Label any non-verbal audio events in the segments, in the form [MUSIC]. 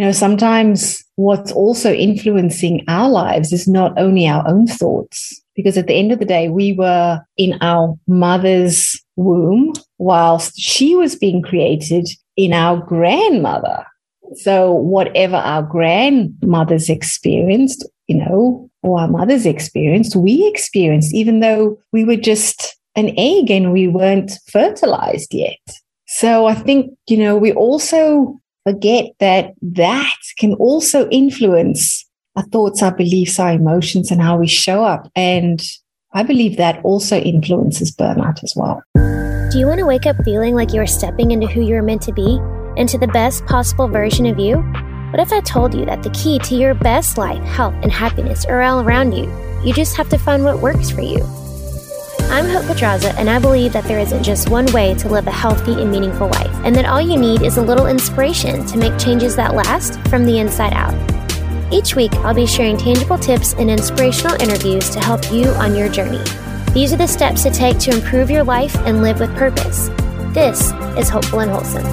you know, sometimes what's also influencing our lives is not only our own thoughts, because at the end of the day, we were in our mother's womb whilst she was being created in our grandmother. So, whatever our grandmothers experienced, you know, or our mothers experienced, we experienced, even though we were just an egg and we weren't fertilized yet. So, I think, you know, we also forget that that can also influence our thoughts, our beliefs, our emotions, and how we show up. And I believe that also influences burnout as well. Do you want to wake up feeling like you're stepping into who you're meant to be, into the best possible version of you? What if I told you that the key to your best life, health, and happiness are all around you? You just have to find what works for you. I'm Hope Pedraza, and I believe that there isn't just one way to live a healthy and meaningful life, and that all you need is a little inspiration to make changes that last from the inside out. Each week, I'll be sharing tangible tips and inspirational interviews to help you on your journey. These are the steps to take to improve your life and live with purpose. This is Hopeful and Wholesome.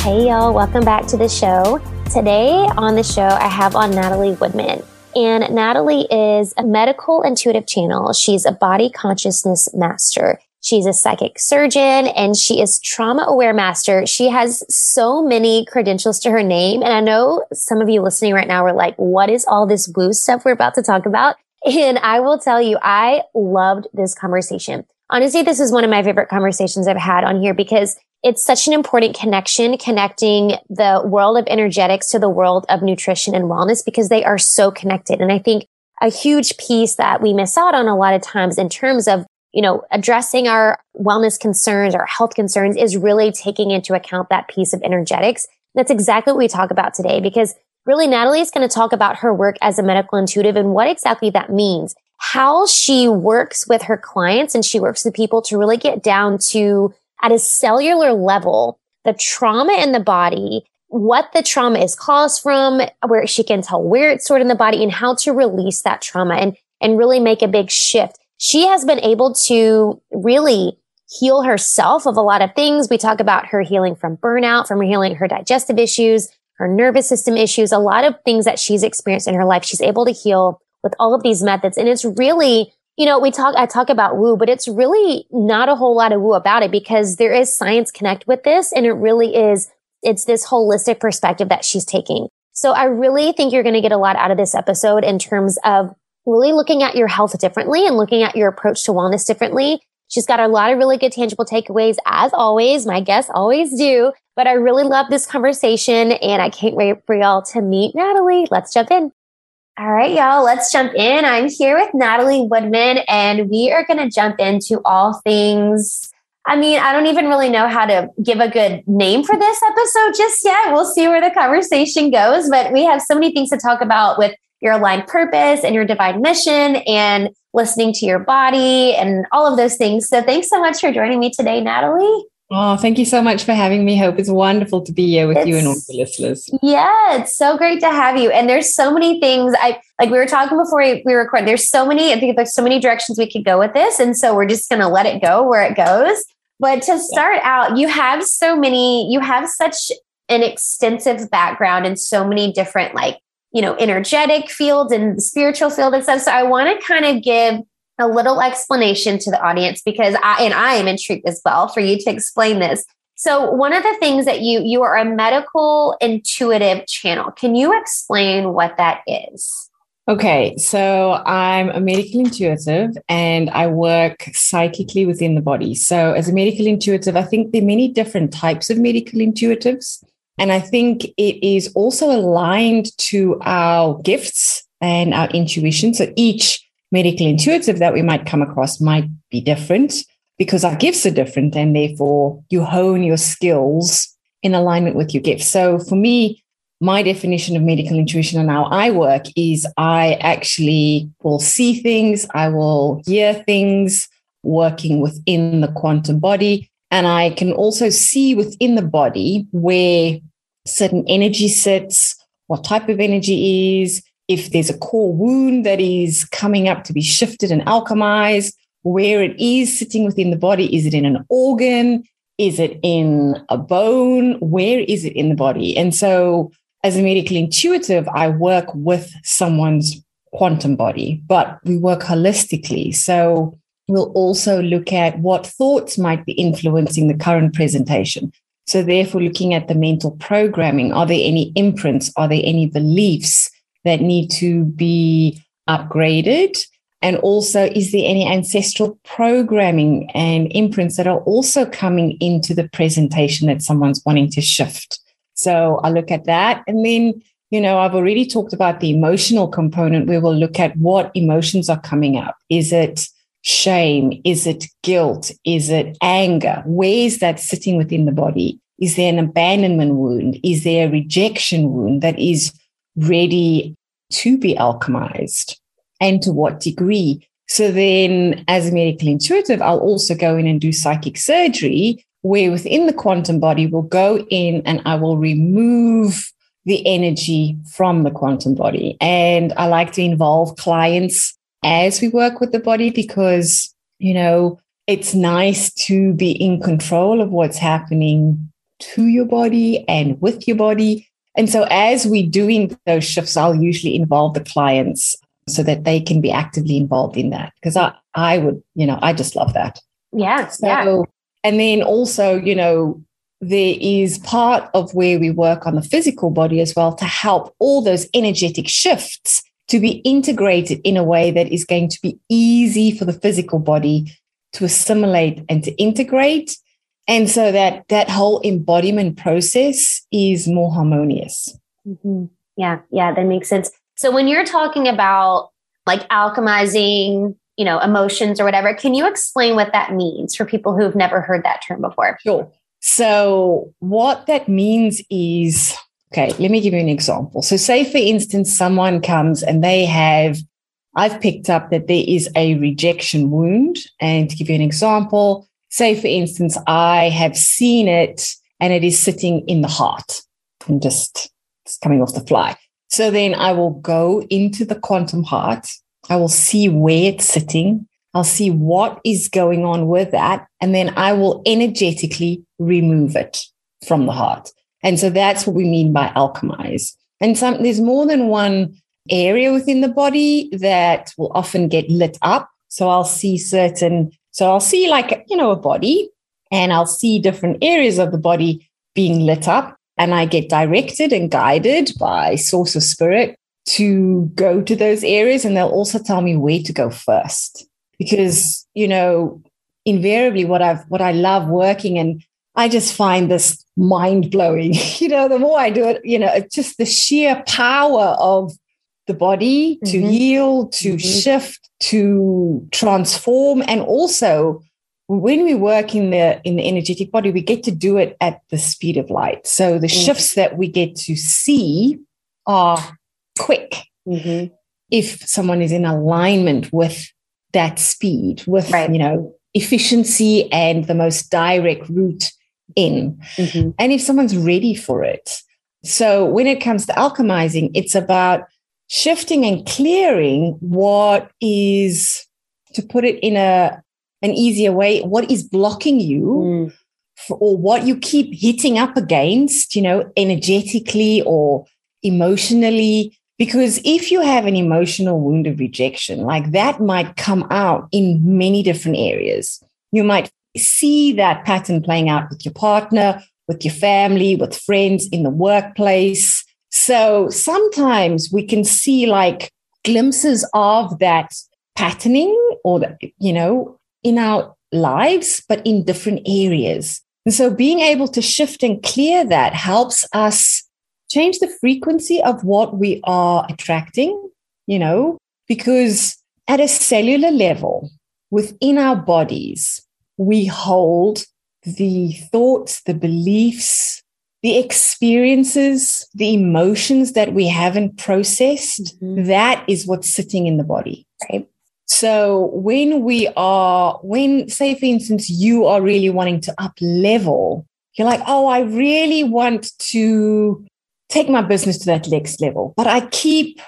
Hey, y'all, welcome back to the show. Today on the show, I have on Natalie Woodman. And Natalie is a medical intuitive channel. She's a body consciousness master. She's a psychic surgeon and she is trauma aware master. She has so many credentials to her name. And I know some of you listening right now are like, what is all this woo stuff we're about to talk about? And I will tell you, I loved this conversation. Honestly, this is one of my favorite conversations I've had on here because it's such an important connection, connecting the world of energetics to the world of nutrition and wellness because they are so connected. And I think a huge piece that we miss out on a lot of times in terms of, you know, addressing our wellness concerns, our health concerns is really taking into account that piece of energetics. That's exactly what we talk about today because really Natalie is going to talk about her work as a medical intuitive and what exactly that means, how she works with her clients and she works with people to really get down to at a cellular level, the trauma in the body, what the trauma is caused from, where she can tell where it's stored in the body and how to release that trauma and, and really make a big shift. She has been able to really heal herself of a lot of things. We talk about her healing from burnout, from healing her digestive issues, her nervous system issues, a lot of things that she's experienced in her life. She's able to heal with all of these methods. And it's really, you know, we talk, I talk about woo, but it's really not a whole lot of woo about it because there is science connect with this. And it really is, it's this holistic perspective that she's taking. So I really think you're going to get a lot out of this episode in terms of really looking at your health differently and looking at your approach to wellness differently. She's got a lot of really good tangible takeaways as always. My guests always do. But I really love this conversation and I can't wait for y'all to meet Natalie. Let's jump in. All right, y'all, let's jump in. I'm here with Natalie Woodman and we are going to jump into all things. I mean, I don't even really know how to give a good name for this episode just yet. We'll see where the conversation goes, but we have so many things to talk about with your aligned purpose and your divine mission and listening to your body and all of those things. So thanks so much for joining me today, Natalie. Oh, thank you so much for having me. Hope it's wonderful to be here with you and all the listeners. Yeah, it's so great to have you. And there's so many things I like we were talking before we, we record. There's so many, I think there's so many directions we could go with this. And so we're just gonna let it go where it goes. But to start yeah. out, you have so many, you have such an extensive background in so many different like, you know, energetic fields and spiritual field and stuff. So I want to kind of give a little explanation to the audience because I and I am intrigued as well for you to explain this. So one of the things that you you are a medical intuitive channel. Can you explain what that is? Okay, so I'm a medical intuitive and I work psychically within the body. So, as a medical intuitive, I think there are many different types of medical intuitives. And I think it is also aligned to our gifts and our intuition. So, each medical intuitive that we might come across might be different because our gifts are different and therefore you hone your skills in alignment with your gifts. So for me, my definition of medical intuition and how I work is I actually will see things, I will hear things working within the quantum body. And I can also see within the body where certain energy sits, what type of energy is, if there's a core wound that is coming up to be shifted and alchemized, where it is sitting within the body. Is it in an organ? Is it in a bone? Where is it in the body? And so, as a medical intuitive, I work with someone's quantum body, but we work holistically. So, we'll also look at what thoughts might be influencing the current presentation. So, therefore, looking at the mental programming are there any imprints? Are there any beliefs that need to be upgraded? And also, is there any ancestral programming and imprints that are also coming into the presentation that someone's wanting to shift? So I look at that. And then, you know, I've already talked about the emotional component we'll look at what emotions are coming up. Is it shame? Is it guilt? Is it anger? Where is that sitting within the body? Is there an abandonment wound? Is there a rejection wound that is ready to be alchemized? and to what degree. So then, as a medical intuitive, I'll also go in and do psychic surgery, where within the quantum body, we'll go in and I will remove the energy from the quantum body. And I like to involve clients as we work with the body because, you know, it's nice to be in control of what's happening to your body and with your body. And so, as we're doing those shifts, I'll usually involve the clients so that they can be actively involved in that. Because I, I would, you know, I just love that. Yeah. So, yeah. And then also, you know, there is part of where we work on the physical body as well to help all those energetic shifts to be integrated in a way that is going to be easy for the physical body to assimilate and to integrate and so that that whole embodiment process is more harmonious mm-hmm. yeah yeah that makes sense so when you're talking about like alchemizing, you know, emotions or whatever, can you explain what that means for people who've never heard that term before? Sure. So what that means is okay, let me give you an example. So say for instance someone comes and they have I've picked up that there is a rejection wound and to give you an example, say for instance I have seen it and it is sitting in the heart. I'm just it's coming off the fly. So then I will go into the quantum heart. I will see where it's sitting. I'll see what is going on with that. And then I will energetically remove it from the heart. And so that's what we mean by alchemize. And some, there's more than one area within the body that will often get lit up. So I'll see certain, so I'll see like, you know, a body and I'll see different areas of the body being lit up and I get directed and guided by source of spirit to go to those areas. And they'll also tell me where to go first. Because, you know, invariably what I've what I love working and I just find this mind blowing. [LAUGHS] you know, the more I do it, you know, it's just the sheer power of the body to mm-hmm. heal, to mm-hmm. shift, to transform, and also when we work in the in the energetic body we get to do it at the speed of light so the mm-hmm. shifts that we get to see are quick mm-hmm. if someone is in alignment with that speed with right. you know efficiency and the most direct route in mm-hmm. and if someone's ready for it so when it comes to alchemizing it's about shifting and clearing what is to put it in a an easier way what is blocking you mm. for, or what you keep hitting up against you know energetically or emotionally. Because if you have an emotional wound of rejection like that might come out in many different areas. You might see that pattern playing out with your partner with your family with friends in the workplace so sometimes we can see like glimpses of that patterning or you know in our lives, but in different areas. And so being able to shift and clear that helps us change the frequency of what we are attracting, you know, because at a cellular level within our bodies, we hold the thoughts, the beliefs, the experiences, the emotions that we haven't processed. Mm-hmm. That is what's sitting in the body. Right. So when we are, when say for instance, you are really wanting to up level, you're like, oh, I really want to take my business to that next level. But I keep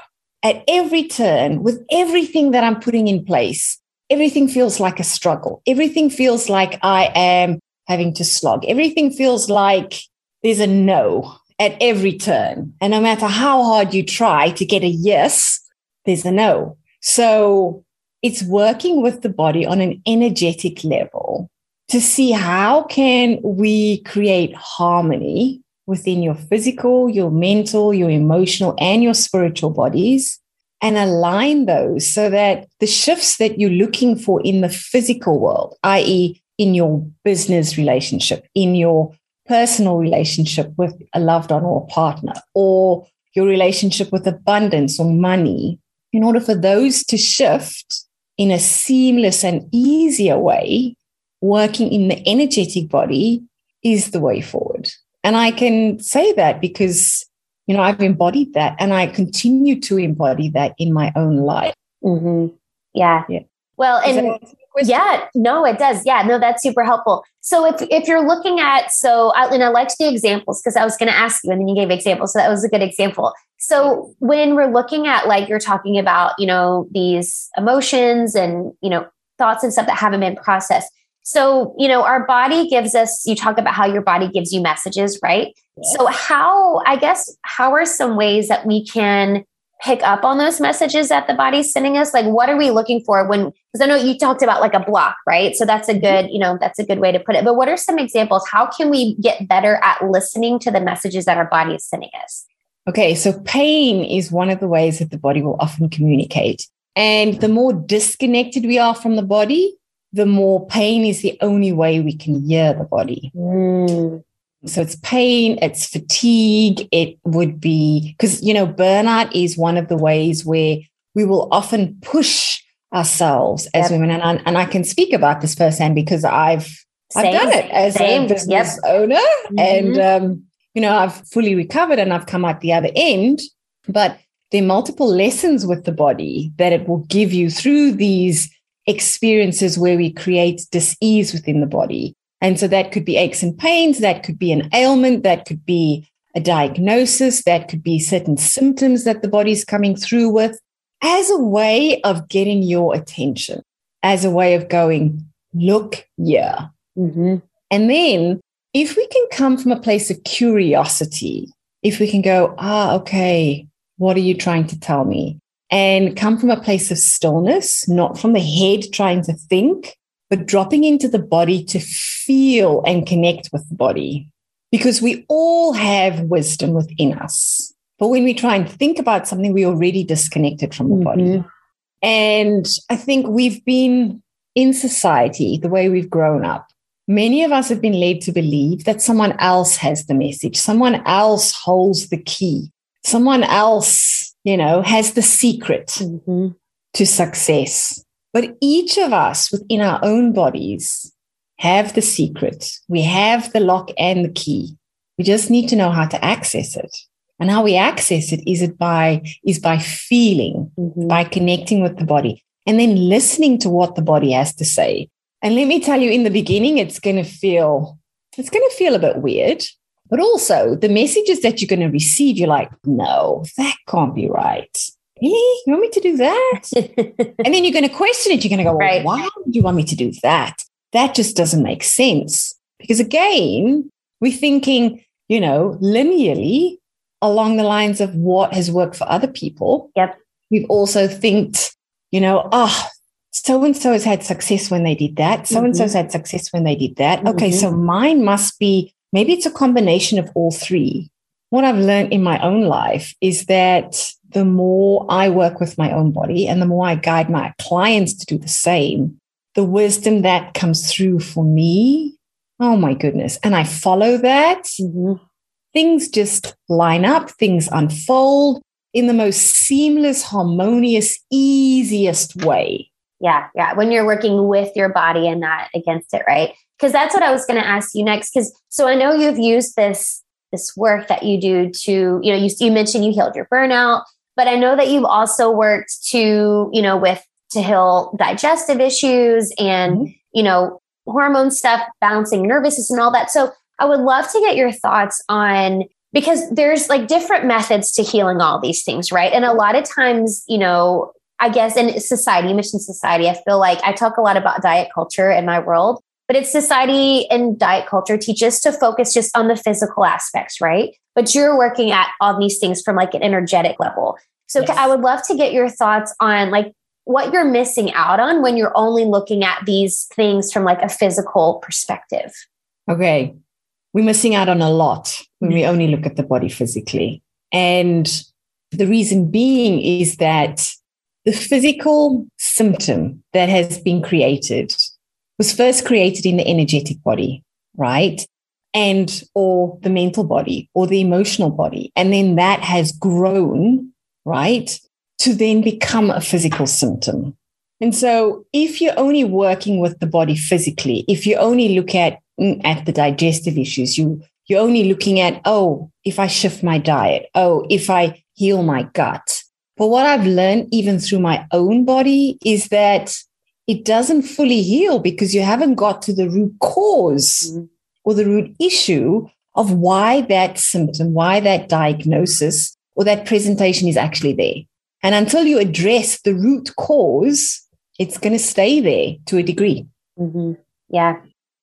at every turn with everything that I'm putting in place, everything feels like a struggle. Everything feels like I am having to slog. Everything feels like there's a no at every turn. And no matter how hard you try to get a yes, there's a no. So it's working with the body on an energetic level to see how can we create harmony within your physical, your mental, your emotional, and your spiritual bodies and align those so that the shifts that you're looking for in the physical world, i.e., in your business relationship, in your personal relationship with a loved one or a partner, or your relationship with abundance or money, in order for those to shift in a seamless and easier way, working in the energetic body is the way forward. And I can say that because, you know, I've embodied that and I continue to embody that in my own life. Mm-hmm. Yeah. yeah. Well, and yeah, no, it does. Yeah, no, that's super helpful. So if if you're looking at so I, and I liked the examples because I was going to ask you and then you gave examples, so that was a good example. So when we're looking at like you're talking about, you know, these emotions and you know thoughts and stuff that haven't been processed. So you know, our body gives us. You talk about how your body gives you messages, right? Yes. So how I guess how are some ways that we can pick up on those messages that the body's sending us? Like, what are we looking for when, because I know you talked about like a block, right? So that's a mm-hmm. good, you know, that's a good way to put it. But what are some examples? How can we get better at listening to the messages that our body is sending us? Okay, so pain is one of the ways that the body will often communicate. And the more disconnected we are from the body, the more pain is the only way we can hear the body. Mm. So it's pain, it's fatigue. It would be because, you know, burnout is one of the ways where we will often push ourselves as yep. women. And I, and I can speak about this firsthand because I've, Same. I've done it as Same. a business yep. owner. Mm-hmm. And, um, you know, I've fully recovered and I've come out the other end. But there are multiple lessons with the body that it will give you through these experiences where we create dis-ease within the body and so that could be aches and pains, that could be an ailment, that could be a diagnosis, that could be certain symptoms that the body's coming through with as a way of getting your attention, as a way of going, look yeah. Mm-hmm. And then if we can come from a place of curiosity, if we can go, ah, okay, what are you trying to tell me? And come from a place of stillness, not from the head trying to think, but dropping into the body to feel and connect with the body. Because we all have wisdom within us. But when we try and think about something, we're already disconnected from the mm-hmm. body. And I think we've been in society, the way we've grown up, many of us have been led to believe that someone else has the message, someone else holds the key, someone else, you know, has the secret mm-hmm. to success. But each of us within our own bodies have the secret. We have the lock and the key. We just need to know how to access it. And how we access it is it by is by feeling, mm-hmm. by connecting with the body, and then listening to what the body has to say. And let me tell you, in the beginning, it's going to feel it's going to feel a bit weird. But also the messages that you're going to receive, you're like, no, that can't be right really? You want me to do that? [LAUGHS] and then you're going to question it. You're going to go, well, right. why would you want me to do that? That just doesn't make sense. Because again, we're thinking, you know, linearly along the lines of what has worked for other people. Yep. We've also think, you know, oh, so and so has had success when they did that. So and so's had success when they did that. Mm-hmm. Okay, so mine must be maybe it's a combination of all three. What I've learned in my own life is that the more I work with my own body and the more I guide my clients to do the same, the wisdom that comes through for me. Oh my goodness. And I follow that. Mm-hmm. Things just line up, things unfold in the most seamless, harmonious, easiest way. Yeah. Yeah. When you're working with your body and not against it, right? Because that's what I was going to ask you next. Because so I know you've used this this work that you do to you know you, you mentioned you healed your burnout but I know that you've also worked to, you know, with to heal digestive issues and, mm-hmm. you know, hormone stuff, balancing nervous system and all that. So I would love to get your thoughts on because there's like different methods to healing all these things, right? And a lot of times, you know, I guess in society, mission society, I feel like I talk a lot about diet culture in my world. but it's society and diet culture teaches to focus just on the physical aspects, right? But you're working at all these things from like an energetic level. So yes. I would love to get your thoughts on like what you're missing out on when you're only looking at these things from like a physical perspective. Okay. We're missing out on a lot when we only look at the body physically. And the reason being is that the physical symptom that has been created was first created in the energetic body, right? And or the mental body or the emotional body. And then that has grown, right? To then become a physical symptom. And so if you're only working with the body physically, if you only look at, mm, at the digestive issues, you, you're only looking at, oh, if I shift my diet, oh, if I heal my gut. But what I've learned even through my own body is that it doesn't fully heal because you haven't got to the root because mm-hmm. or the root issue of why that symptom, why that diagnosis or that presentation is actually there. And until you address the root cause, it's going to stay there to a degree. Mm-hmm. Yeah.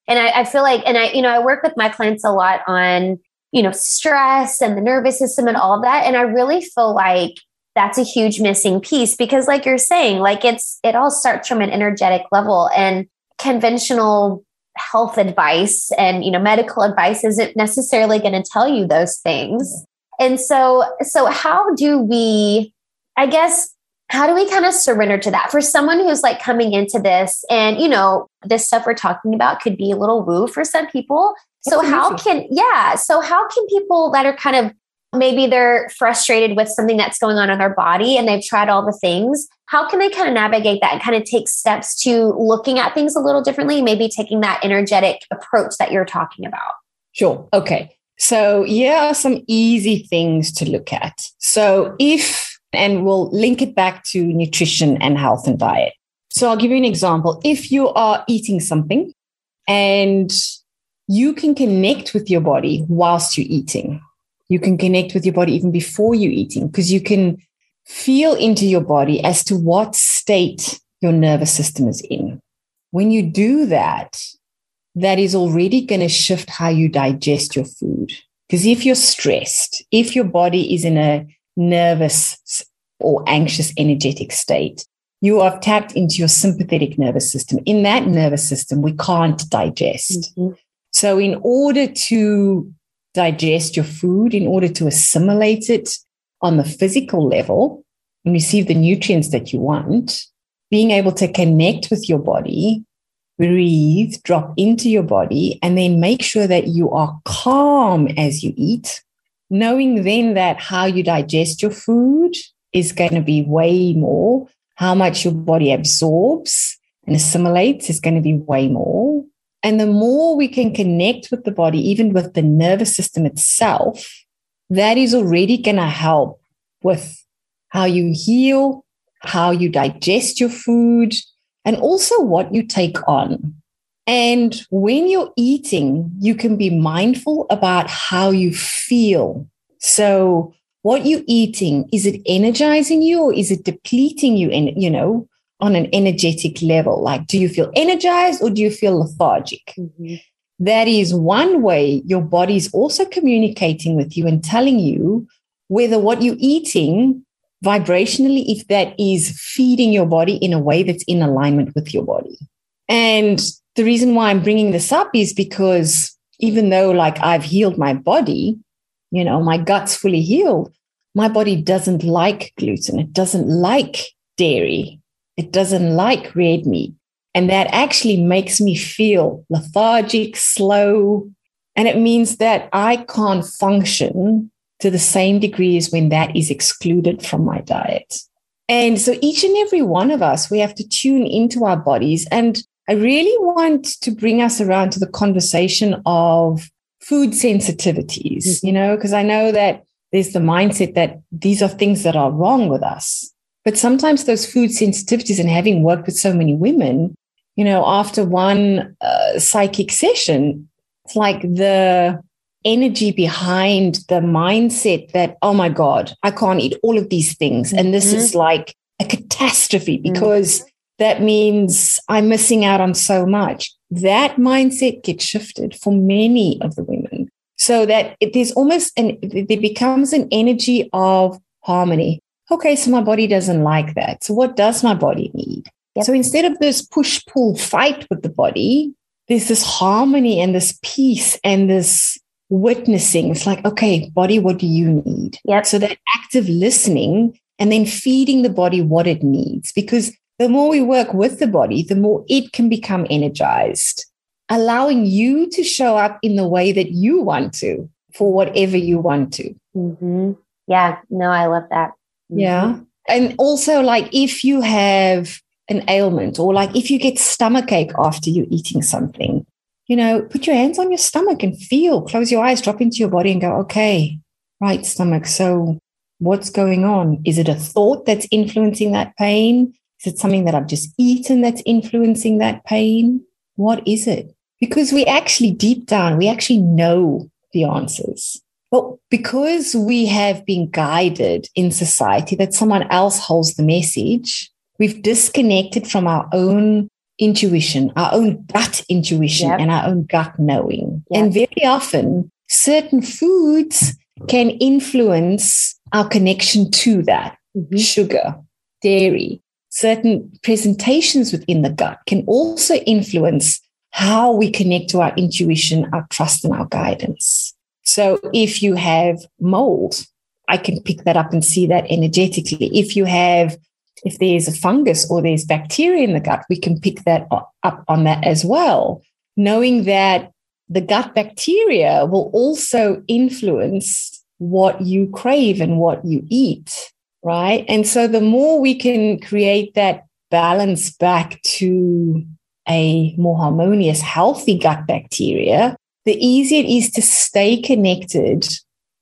And I, I feel like, and I, you know, I work with my clients a lot on, you know, stress and the nervous system and all of that. And I really feel like that's a huge missing piece because like you're saying like it's it all starts from an energetic level and conventional health advice and you know medical advice isn't necessarily going to tell you those things and so so how do we i guess how do we kind of surrender to that? For someone who's like coming into this and you know this stuff we're talking about could be a little woo for some people. So how can yeah so how can people that are kind of maybe they're frustrated with something that's going on in their body and they've tried all the things how can they kind of navigate that and kind of take steps to looking at things a little differently maybe taking that energetic approach that you're talking about? Sure. Okay. So are some easy things to look at. So if and we'll link it back to nutrition and health and diet so i'll give you an example if you are eating something and you can connect with your body whilst you're eating you can connect with your body even before you're eating because you can feel into your body as to what state your nervous system is in. When you do that, that is already going to shift how you digest your food. Because if you're stressed, if your body is in a nervous or anxious energetic state, you have tapped into your sympathetic nervous system. In that nervous system, we can't digest. Mm-hmm. So, in order to digest your food, in order to assimilate it on the physical level and receive the nutrients that you want, being able to connect with your body, breathe, drop into your body, and then make sure that you are calm as you eat, knowing then that how you digest your food is going to be way more. How much your body absorbs and assimilates is going to be way more. And the more we can connect with the body, even with the nervous system itself, that is already going to help with how you heal, how you digest your food, and also what you take on. And when you're eating, you can be mindful about how you feel. So, what you're eating, is it energizing you or is it depleting you? And, you know, on an energetic level? Like, do you feel energized or do you feel lethargic? Mm-hmm. That is one way your body is also communicating with you and telling you whether what you're eating vibrationally, if that is feeding your body in a way that's in alignment with your body. And the reason why I'm bringing this up is because even though, like, I've healed my body, you know, my gut's fully healed, my body doesn't like gluten. It doesn't like dairy. It doesn't like red meat. And that actually makes me feel lethargic, slow. And it means that I can't function to the same degree as when that is excluded from my diet. And so each and every one of us, we have to tune into our bodies. And I really want to bring us around to the conversation of food sensitivities, mm-hmm. you know, because I know that there's the mindset that these are things that are wrong with us. But sometimes those food sensitivities and having worked with so many women, you know, after one uh, psychic session, it's like the energy behind the mindset that, oh my God, I can't eat all of these things. And this mm-hmm. is like a catastrophe because mm-hmm. That means I'm missing out on so much. That mindset gets shifted for many of the women so that it, there's almost an, there becomes an energy of harmony. Okay, so my body doesn't like that. So what does my body need? Yep. So instead of this push pull fight with the body, there's this harmony and this peace and this witnessing. It's like, okay, body, what do you need? Yep. So that active listening and then feeding the body what it needs. Because the more we work with the body, the more it can become energized, allowing you to show up in the way that you want to for whatever you want to. Mm-hmm. Yeah, no, I love that. Mm-hmm. Yeah. And also, like, if you have an ailment or like if you get stomach ache after you're eating something, you know, put your hands on your stomach and feel, close your eyes, drop into your body and go, okay, right, stomach. So what's going on? Is it a thought that's influencing that pain? Is it something that I've just eaten that's influencing that pain? What is it? Because we actually, deep down, we actually know the answers. But because we have been guided in society that someone else holds the message, we've disconnected from our own intuition, our own gut intuition, yep. and our own gut knowing. Yep. And very often, certain foods can influence our connection to that mm-hmm. sugar, dairy. Certain presentations within the gut can also influence how we connect to our intuition, our trust, and our guidance. So if you have mold, I can pick that up and see that energetically. If you have if there's a fungus or there's bacteria in the gut, we can pick that up on that as well, knowing that the gut bacteria will also influence what you crave and what you eat, right? And so the more we can create that balance back to a more harmonious, healthy gut bacteria, the easier it is to stay connected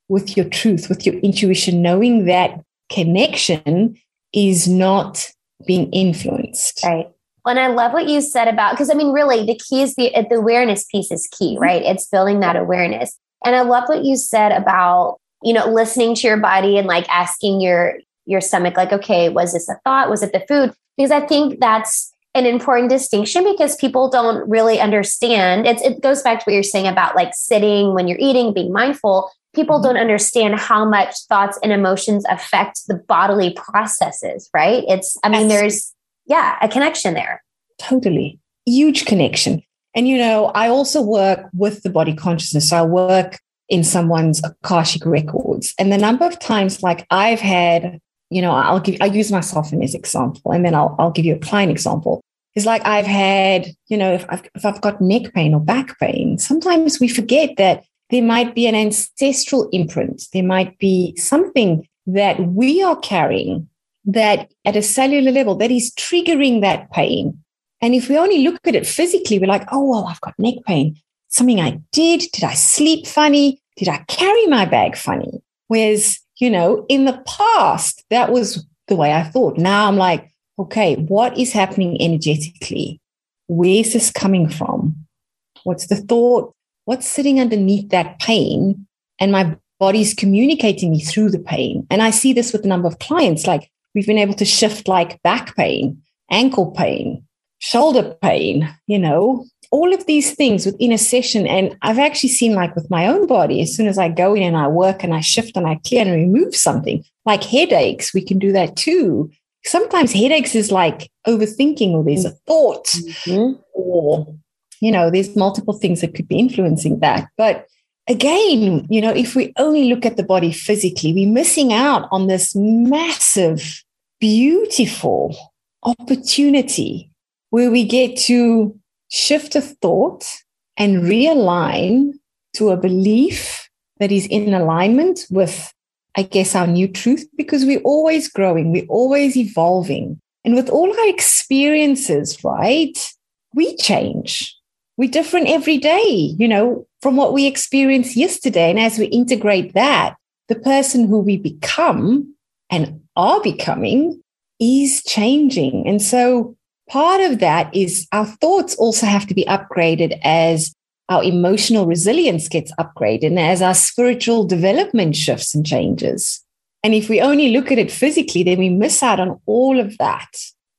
with your truth, with your intuition, knowing that connection is not being influenced. Right. And I love what you said about because I mean, really, the key is the the awareness piece is key, mm-hmm. right? It's building that awareness. And I love what you said about you know listening to your body and like asking your your stomach, like, okay, was this a thought? Was it the food? Because I think that's an important distinction because people don't really understand. It's, it goes back to what you're saying about like sitting when you're eating, being mindful people mm-hmm. don't understand how much thoughts and emotions affect the bodily processes, right? It's, I mean, there's, yeah, a connection there. Totally. Huge connection. And, you know, I also work with the body consciousness. So I work in someone's Akashic records. And the number of times, like I've had, you know, I'll give, I use myself in this example, and then I'll, I'll give you a client example. It's like I've had, you know, if I've, if I've got neck pain or back pain, sometimes we forget that there might be an ancestral imprint. There might be something that we are carrying that at a cellular level that is triggering that pain. And if we only look at it physically, we're like, oh, well, I've got neck pain. Something I did. Did I sleep funny? Did I carry my bag funny? Whereas, you know, in the past, that was the way I thought. Now I'm like, okay, what is happening energetically? Where's this coming from? What's the thought? what's sitting underneath that pain and my body's communicating me through the pain and i see this with a number of clients like we've been able to shift like back pain ankle pain shoulder pain you know all of these things within a session and i've actually seen like with my own body as soon as i go in and i work and i shift and i clear and remove something like headaches we can do that too sometimes headaches is like overthinking or there's a thought mm-hmm. or you know, there's multiple things that could be influencing that. But again, you know, if we only look at the body physically, we're missing out on this massive, beautiful opportunity where we get to shift a thought and realign to a belief that is in alignment with, I guess, our new truth, because we're always growing, we're always evolving. And with all our experiences, right, we change we're different every day, you know, from what we experienced yesterday. And as we integrate that, the person who we become and are becoming is changing. And so part of that is our thoughts also have to be upgraded as our emotional resilience gets upgraded and as our spiritual development shifts and changes. And if we only look at it physically, then we miss out on all of that.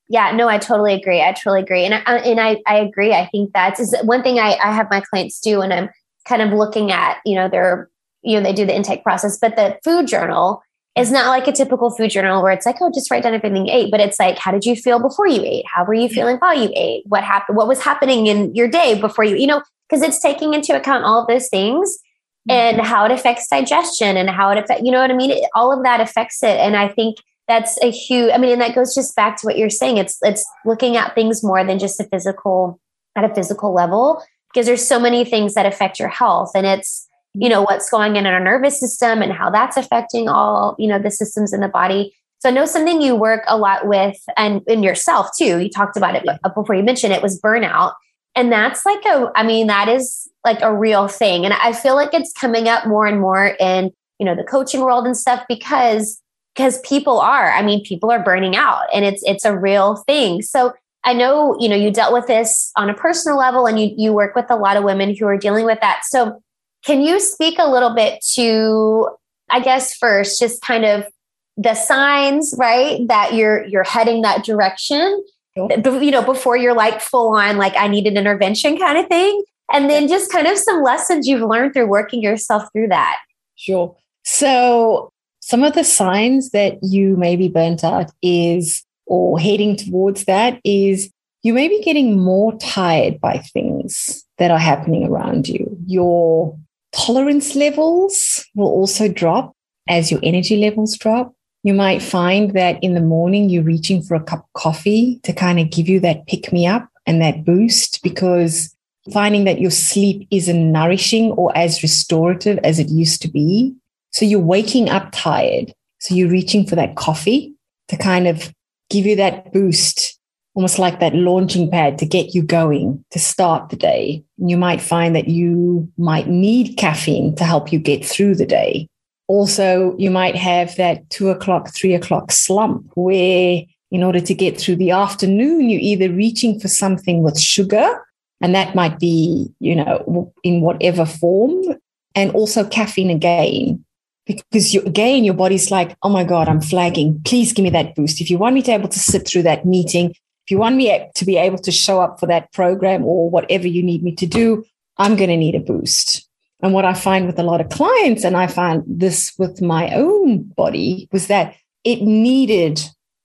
Yeah, no, I totally agree. I totally agree. And I, and I, I agree. I think that's one thing I, I have my clients do and I'm kind of looking at, you know, their, you know, they do the intake process, but the food journal is not like a typical food journal where it's like, oh, just write down everything you ate. But it's like, how did you feel before you ate? How were you feeling while you ate? What happened? What was happening in your day before you, you know, because it's taking into account all of those things and mm-hmm. how it affects digestion and how it affects, you know what I mean? It, all of that affects it. And I think that's a huge, I mean, and that goes just back to what you're saying. It's, it's looking at things more than just a physical, at a physical level, because there's so many things that affect your health. And it's, you know what's going on in our nervous system and how that's affecting all you know the systems in the body. So i know something you work a lot with and in yourself too. You talked about it before you mentioned it was burnout. And that's like a i mean that is like a real thing. And i feel like it's coming up more and more in you know the coaching world and stuff because because people are i mean people are burning out and it's it's a real thing. So i know you know you dealt with this on a personal level and you you work with a lot of women who are dealing with that. So can you speak a little bit to, I guess, first, just kind of the signs, right, that you're you're heading that direction? You know, before you're like full on, like I need an intervention kind of thing, and then just kind of some lessons you've learned through working yourself through that. Sure. So some of the signs that you may be burnt out is, or heading towards that, is you may be getting more tired by things that are happening around you. Your tolerance levels will also drop as your energy levels drop. You might find that in the morning you're reaching for a cup of coffee to kind of give you that pick me up and that boost because finding that your sleep isn't nourishing or as restorative as it used to be. So you're waking up tired. So you're reaching for that coffee to kind of give you that boost almost like that launching pad to get you going to start the day. And you might find that you might need caffeine to help you get through the day. Also, you might have that two o'clock, three o'clock slump where, in order to get through the afternoon, you're either reaching for something with sugar, and that might be, you know, in whatever form, and also caffeine again. Because you, again, your body's like, oh my God, I'm flagging. Please give me that boost. If you want me to be able to sit through that meeting, if you want me to be able to show up for that program or whatever you need me to do, I'm going to need a boost. And what I find with a lot of clients, and I find this with my own body, was that it needed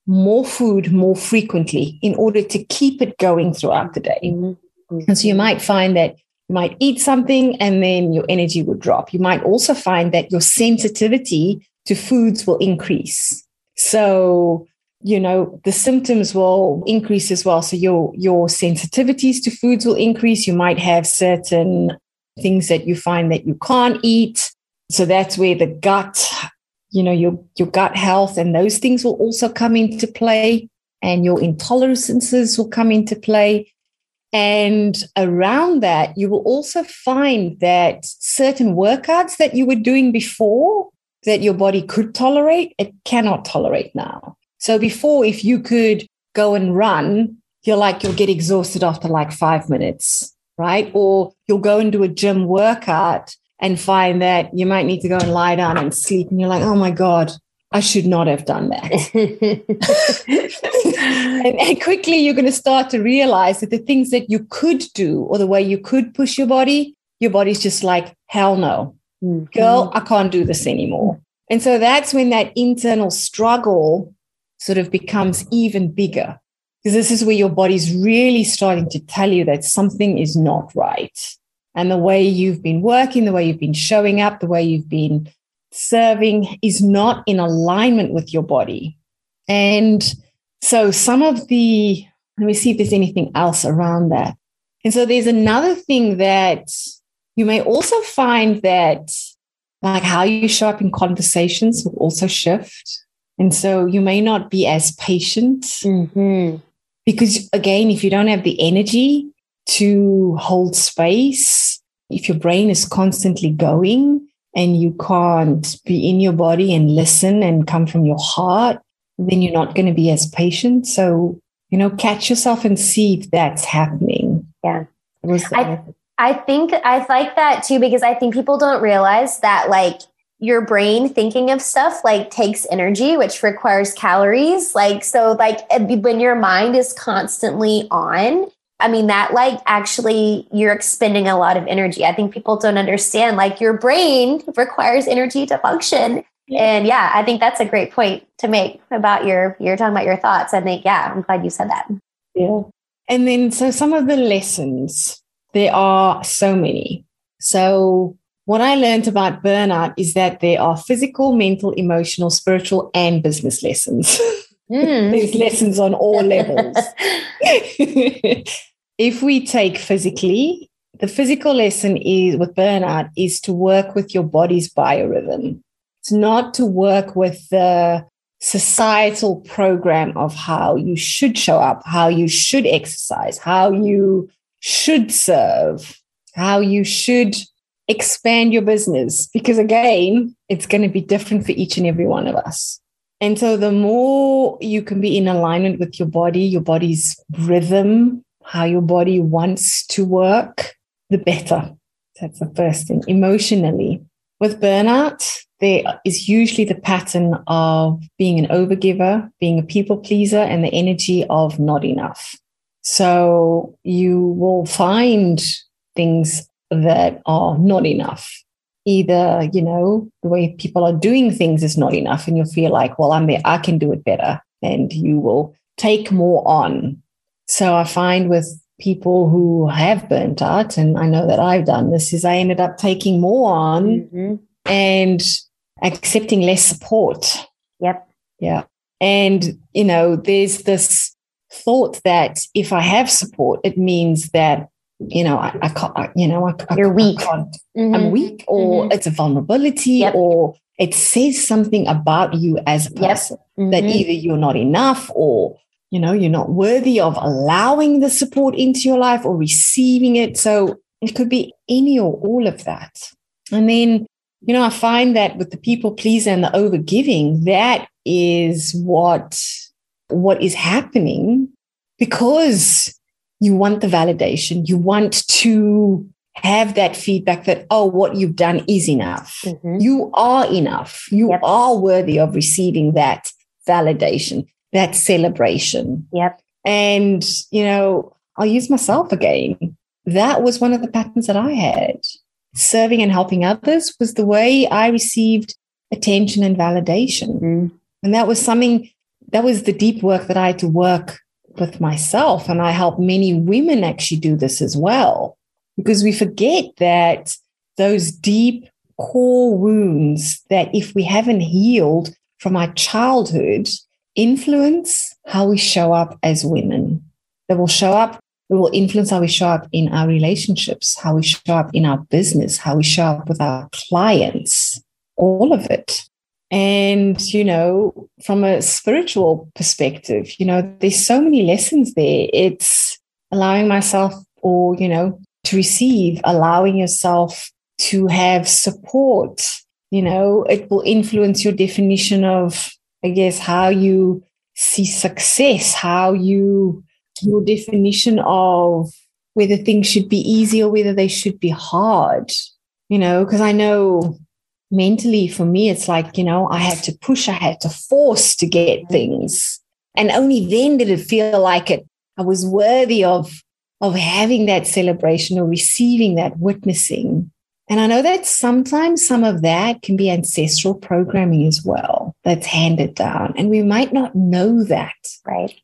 more food more frequently in order to keep it going throughout the day. Mm-hmm. And so you might find that you might eat something and then your energy would drop. You might also find that your sensitivity to foods will increase. So you know the symptoms will increase as well. So your your sensitivities to foods will increase. You might have certain things that you find that you can't eat. So that's where the gut you know your your gut health and those things will also come into play and your intolerances will come into play. And around that you will also find that certain workouts that you were doing before that your body could tolerate it cannot tolerate now so before, if you could go and run, you're like, you'll get exhausted after like five minutes, right? Or you'll go and do a gym workout and find that you might need to go and lie down and sleep. And you're like, oh my God, I should not have done that. [LAUGHS] [LAUGHS] and, and, quickly you're going to start to realize that the things that you could do or the way you could push your body, your body's just like, hell no. Mm-hmm. Girl, I can't do this anymore. And so that's when that internal struggle sort of becomes even bigger. Because this is where your body's really starting to tell you that something is not right. And the way you've been working, the way you've been showing up, the way you've been serving is not in alignment with your body. And so some of the, let me see if there's anything else around that. And so there's another thing that you may also find that like how you show up in conversations will also shift. And so you may not be as patient mm-hmm. because, again, if you don't have the energy to hold space, if your brain is constantly going and you can't be in your body and listen and come from your heart, then you're not going to be as patient. So, you know, catch yourself and see if that's happening. Yeah. I, I think I like that too because I think people don't realize that like your brain thinking of stuff like takes energy, which requires calories. Like, so, like, when your mind is constantly on, I mean, that like actually you're expending a lot of energy. I think people don't understand, like, your brain [LAUGHS] requires energy to function. And yeah, I think that's a great point to make about your, you're talking about your thoughts. I think, yeah, I'm glad you said that. Yeah. And then, so some of the lessons, there are so many. So, what I learned about burnout is that there are physical, mental, emotional, spiritual, and business lessons. Mm. [LAUGHS] There's lessons on all [LAUGHS] levels. [LAUGHS] if we take physically, the physical lesson is with burnout is to work with your body's biorhythm. It's not to work with the societal program of how you should show up, how you should exercise, how you should serve, how you should expand your business because again it's going to be different for each and every one of us. And so the more you can be in alignment with your body your body's rhythm how your body wants to work the better. That's the first thing. Emotionally with burnout there is usually the pattern of being an overgiver being a people pleaser and the energy of not enough. So you will find things that are not enough. Either, you know, the way people are doing things is not enough, and you feel like, well, I'm there, I can do it better. And you will take more on. So I find with people who have burnt out, and I know that I've done this, is I ended up taking more on mm-hmm. and accepting less support. Yep. Yeah. And, you know, there's this thought that if I have support, it means that you know, I, I can't, I, you know, I, you're weak. Mm-hmm. I'm weak, or mm-hmm. it's a vulnerability, yep. or it says something about you as a person yep. mm-hmm. that either you're not enough, or you know, you're not worthy of allowing the support into your life or receiving it. So it could be any or all of that. And then, you know, I find that with the people pleaser and the overgiving, that is what what is happening because you want the validation. You want to have that feedback that, oh, what you've done is enough. Mm-hmm. You are enough. You yep. are worthy of receiving that validation, that celebration. Yep. And, you know, I'll use myself again. That was one of the patterns that I had. Serving and helping others was the way I received attention and validation. Mm. And that was something that was the deep work that I had to work with myself. And I help many women actually do this as well, because we forget that those deep core wounds that if we haven't healed from our childhood influence how we show up as women. They will show up, it will influence how we show up in our relationships, how we show up in our business, how we show up with our clients, all of it. And, you know, from a spiritual perspective, you know, there's so many lessons there. It's allowing myself or, you know, to receive, allowing yourself to have support. You know, it will influence your definition of, I guess, how you see success, how you, your definition of whether things should be easy or whether they should be hard. You know, because I know mentally for me it's like you know i had to push i had to force to get things. And only then did it feel like it i was worthy of of having that celebration or receiving that witnessing. And i know that sometimes some of that can be ancestral programming as well that's handed down and we might not know that. Right.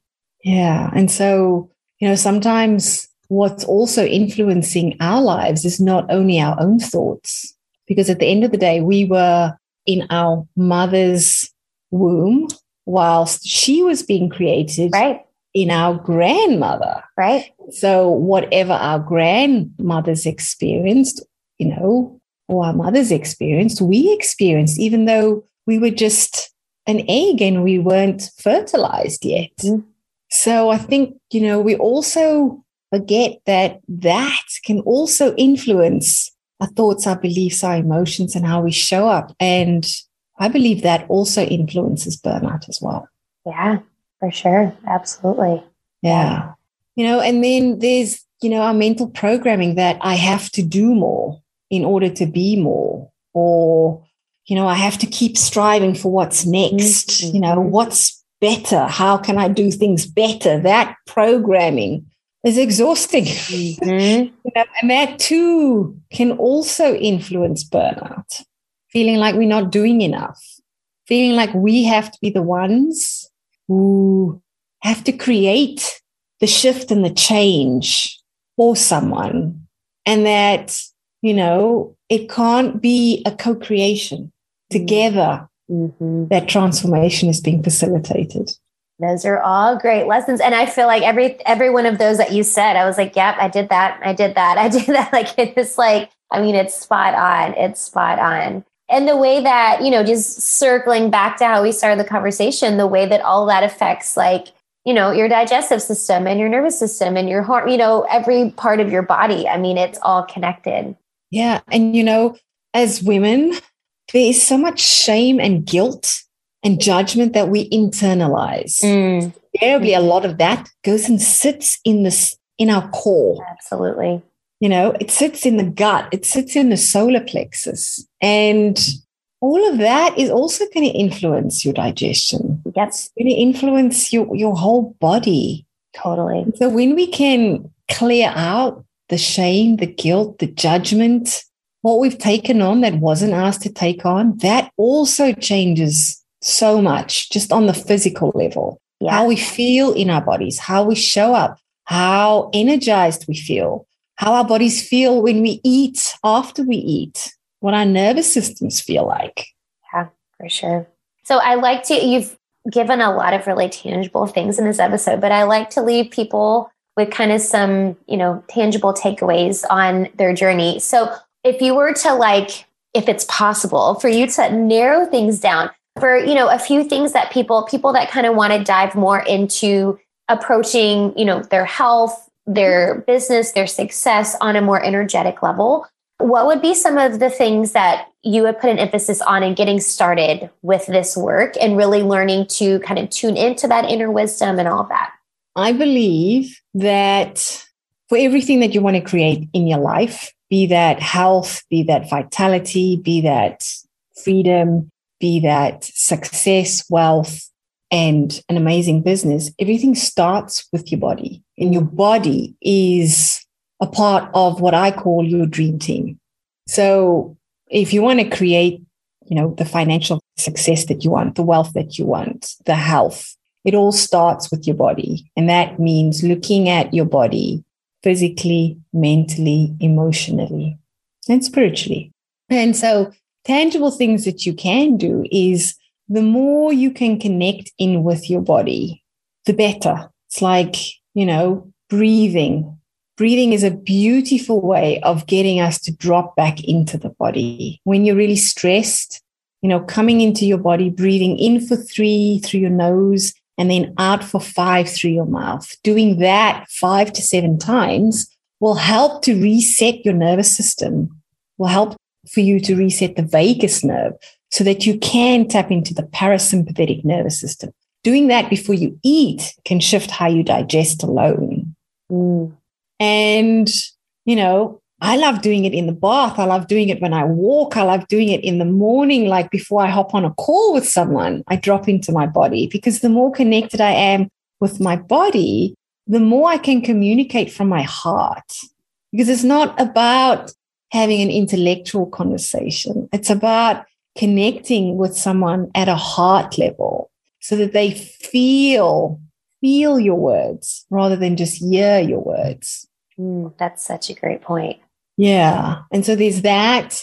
Yeah. And so you know sometimes what's also influencing our lives is not only our own thoughts because at the end of the day, we were in our mother's womb whilst she was being created right. in our grandmother. Right. So whatever our grandmothers experienced, you know, or our mothers experienced, we experienced, even though we were just an egg and we weren't fertilized yet. Mm. So I think, you know, we also forget that that can also influence our thoughts, our beliefs, our emotions, and how we show up. And I believe that also influences burnout as well. Yeah, for sure. Absolutely. Yeah. You know, and then there's, you know, our mental programming that I have to do more in order to be more, or, you know, I have to keep striving for what's next. Mm-hmm. You know, what's better? How can I do things better? That programming is exhausting. Mm-hmm. [LAUGHS] you know, and that too can also influence burnout, feeling like we're not doing enough, feeling like we have to be the ones who have to create the shift and the change for someone. And that, you know, it can't be a co creation together. Mm-hmm. That transformation is being facilitated. Those are all great lessons. And I feel like every every one of those that you said, I was like, yep, I did that. I did that. I did [LAUGHS] that. Like it's like, I mean, it's spot on. It's spot on. And the way that, you know, just circling back to how we started the conversation, the way that all that affects like, you know, your digestive system and your nervous system and your heart, you know, every part of your body. I mean, it's all connected. Yeah. And, you know, as women, there is so much shame and guilt and judgment that we internalize. Mm. Invariably, a lot of that goes and sits in this in our core. Absolutely. You know, it sits in the gut, it sits in the solar plexus. And all of that is also going to influence your digestion. Yes. It's going to influence your, your whole body. Totally. So when we can clear out the shame, the guilt, the judgment, what we've taken on that wasn't asked to take on, that also changes so much just on the physical level. Yeah. How we feel in our bodies, how we show up, how energized we feel, how our bodies feel when we eat, after we eat, what our nervous systems feel like. Yeah, for sure. So I like to, you've given a lot of really tangible things in this episode, but I like to leave people with kind of some, you know, tangible takeaways on their journey. So if you were to like, if it's possible for you to narrow things down, for you know a few things that people people that kind of want to dive more into approaching you know their health their business their success on a more energetic level. What would be some of the things that you would put an emphasis on in getting started with this work and really learning to kind of tune into that inner wisdom and all of that? I believe that for everything that you want to create in your life be that health be that vitality be that freedom be that success, wealth, and an amazing business, everything starts with your body. And your body is a part of what I call your dream team. So if you want to create, you know, the financial success that you want, the wealth that you want, the health, it all starts with your body. And that means looking at your body physically, mentally, emotionally, and spiritually. And so tangible things that you can do is the more you can connect in with your body, the better. It's like, you know, breathing. Breathing is a beautiful way of getting us to drop back into the body. When you're really stressed, you know, coming into your body, breathing in for three through your nose and then out for five through your mouth. Doing that five to seven times will help to reset your nervous system, will help for you to reset the vagus nerve so that you can tap into the parasympathetic nervous system. Doing that before you eat can shift how you digest alone. Mm. And, you know, I love doing it in the bath. I love doing it when I walk. I love doing it in the morning, like before I hop on a call with someone, I drop into my body because the more connected I am with my body, the more I can communicate from my heart. Because it's not about having an intellectual conversation. It's about connecting with someone at a heart level so that they feel feel your words rather than just hear your words. Mm, that's such a great point. Yeah. And so there's that.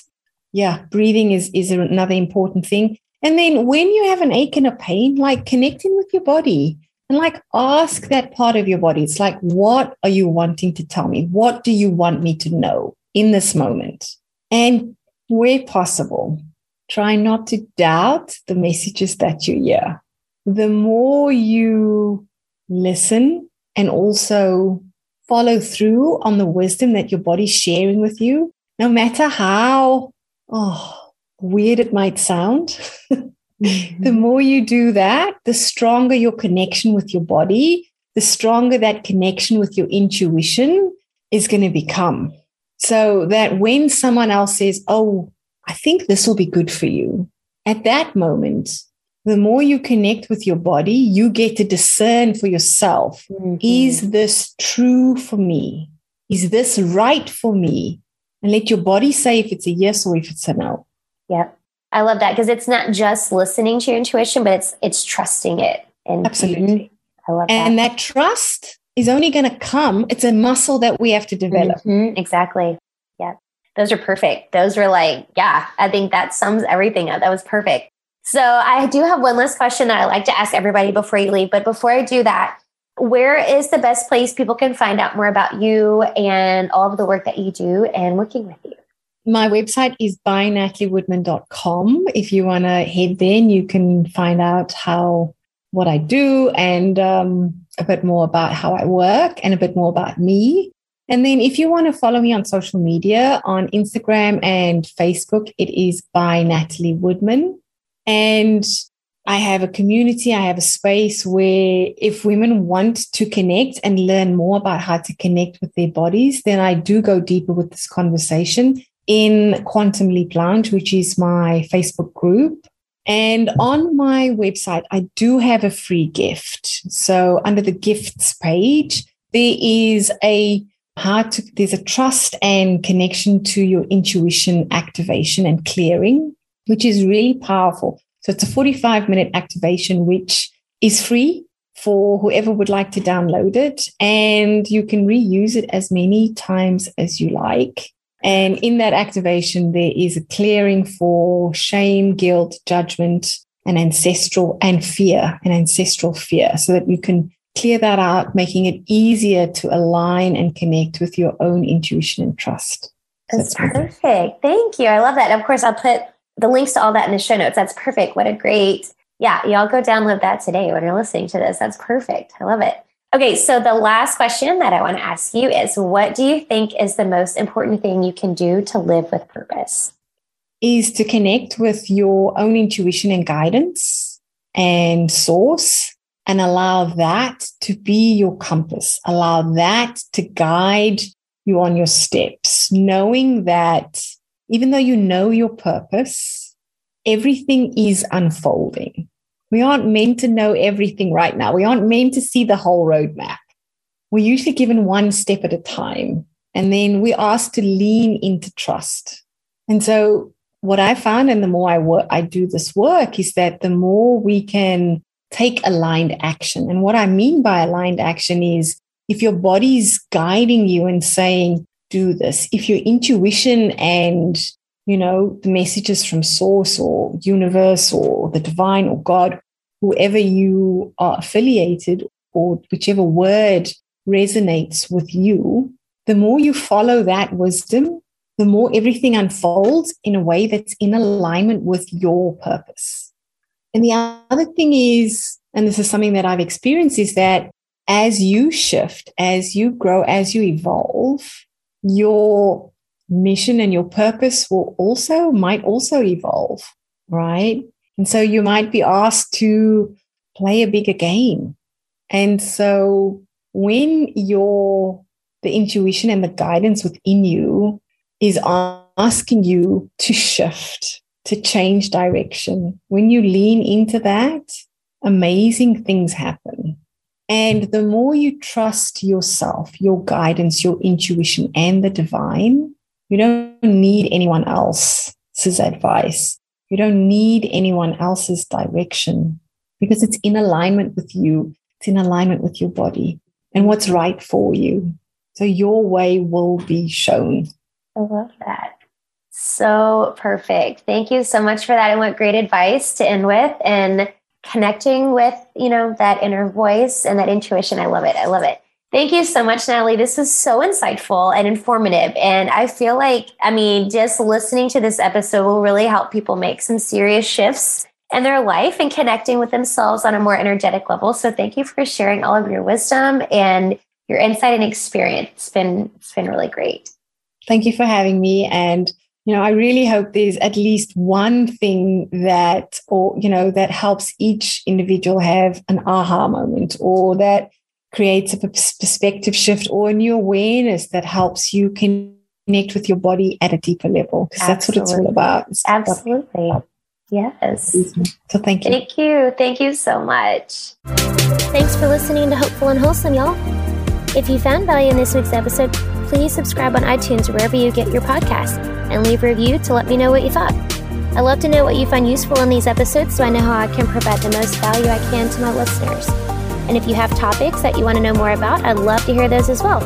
Yeah, breathing is is another important thing. And then when you have an ache and a pain, like connecting with your body and like ask that part of your body. It's like, what are you wanting to tell me? What do you want me to know? In this moment. And where possible, try not to doubt the messages that you hear. The more you listen and also follow through on the wisdom that your body's sharing with you, no matter how oh, weird it might sound, [LAUGHS] the mm-hmm. more you do that, the stronger your connection with your body, the stronger that connection with your intuition is going to become. So that when someone else says, Oh, I think this will be good for you, at that moment, the more you connect with your body, you get to discern for yourself mm-hmm. is this true for me? Is this right for me? And let your body say if it's a yes or if it's a no. Yep. I love that because it's not just listening to your intuition, but it's it's trusting it. And absolutely. I love that. And that trust is only going to come. It's a muscle that we have to develop. Mm-hmm. Exactly. Yeah. Those are perfect. Those were like, yeah, I think that sums everything up. That was perfect. So I do have one last question that I like to ask everybody before you leave. But before I do that, where is the best place people can find out more about you and all of the work that you do and working with you? My website is bynataliewoodman.com. If you want to head there, you can find out how what I do and um, a bit more about how I work and a bit more about me. And then if you want to follow me on social media on Instagram and Facebook, it is by Natalie Woodman. And I have a community, I have a space where if women want to connect and learn more about how to connect with their bodies, then I do go deeper with this conversation in Quantum Leap Lounge, which is my Facebook group. And on my website, I do have a free gift. So under the gifts page, there is a how to, there's a trust and connection to your intuition activation and clearing which is really powerful. So it's a 45 minute activation, which is free for whoever would like to download it. And you can reuse it as many times as you like. And in that activation, there is a clearing for shame, guilt, judgment, and ancestral and fear, and ancestral fear, so that you can clear that out, making it easier to align and connect with your own intuition and trust. That's, That's perfect. Thank you. I love that. Of course, I'll put the links to all that in the show notes. That's perfect. What a great, yeah, y'all go download that today when you're listening to this. That's perfect. I love it. Okay, so the last question that I want to ask you is what do you think is the most important thing you can do to live with purpose? Is to connect with your own intuition and guidance and source and allow that to be your compass. Allow that to guide you on your steps, knowing that even though you know your purpose, everything is unfolding. We aren't meant to know everything right now. We aren't meant to see the whole roadmap. We're usually given one step at a time. And then we're asked to lean into trust. And so, what I found, and the more I work, I do this work, is that the more we can take aligned action. And what I mean by aligned action is if your body's guiding you and saying, do this. If your intuition and, you know, the messages from source or universe or the divine or God, whoever you are affiliated or whichever word resonates with you, the more you follow that wisdom, the more everything unfolds in a way that's in alignment with your purpose. And the other thing is, and this is something that I've experienced, is that as you shift, as you grow, as you evolve, your mission and your purpose will also might also evolve, right? And so you might be asked to play a bigger game. And so when your the intuition and the guidance within you is asking you to shift, to change direction, when you lean into that, amazing things happen. And the more you trust yourself, your guidance, your intuition, and the divine, you don't need anyone else's advice. You don't need anyone else's direction because it's in alignment with you. It's in alignment with your body and what's right for you. So your way will be shown. I love that. So perfect. Thank you so much for that. And what great advice to end with. And connecting with, you know, that inner voice and that intuition. I love it. I love it. Thank you so much, Natalie. This was so insightful and informative. And I feel like, I mean, just listening to this episode will really help people make some serious shifts in their life and connecting with themselves on a more energetic level. So thank you for sharing all of your wisdom and your insight and experience. It's been, it's been really great. Thank you for having me. And you know i really hope there's at least one thing that or you know that helps each individual have an aha moment or that creates a perspective shift or a new awareness that helps you connect with your body at a deeper level because that's what it's all about absolutely Yes. Mm-hmm. So thank you. Thank you. Thank you so much. Thanks for listening to Hopeful and Wholesome, y'all. If you found value in this week's episode, please subscribe on iTunes or wherever you get your podcasts and leave a review to let me know what you thought. I love to know what you find useful in these episodes so I know how I can provide the most value I can to my listeners. And if you have topics that you want to know more about, I'd love to hear those as well.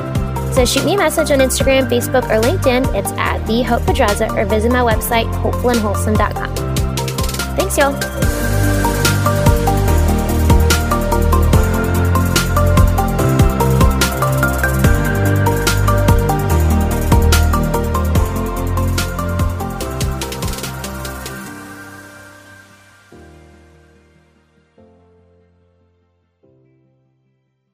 So shoot me a message on Instagram, Facebook, or LinkedIn. It's at the Hope Pedraza or visit my website, hopefulandwholesome.com. Thanks, y'all.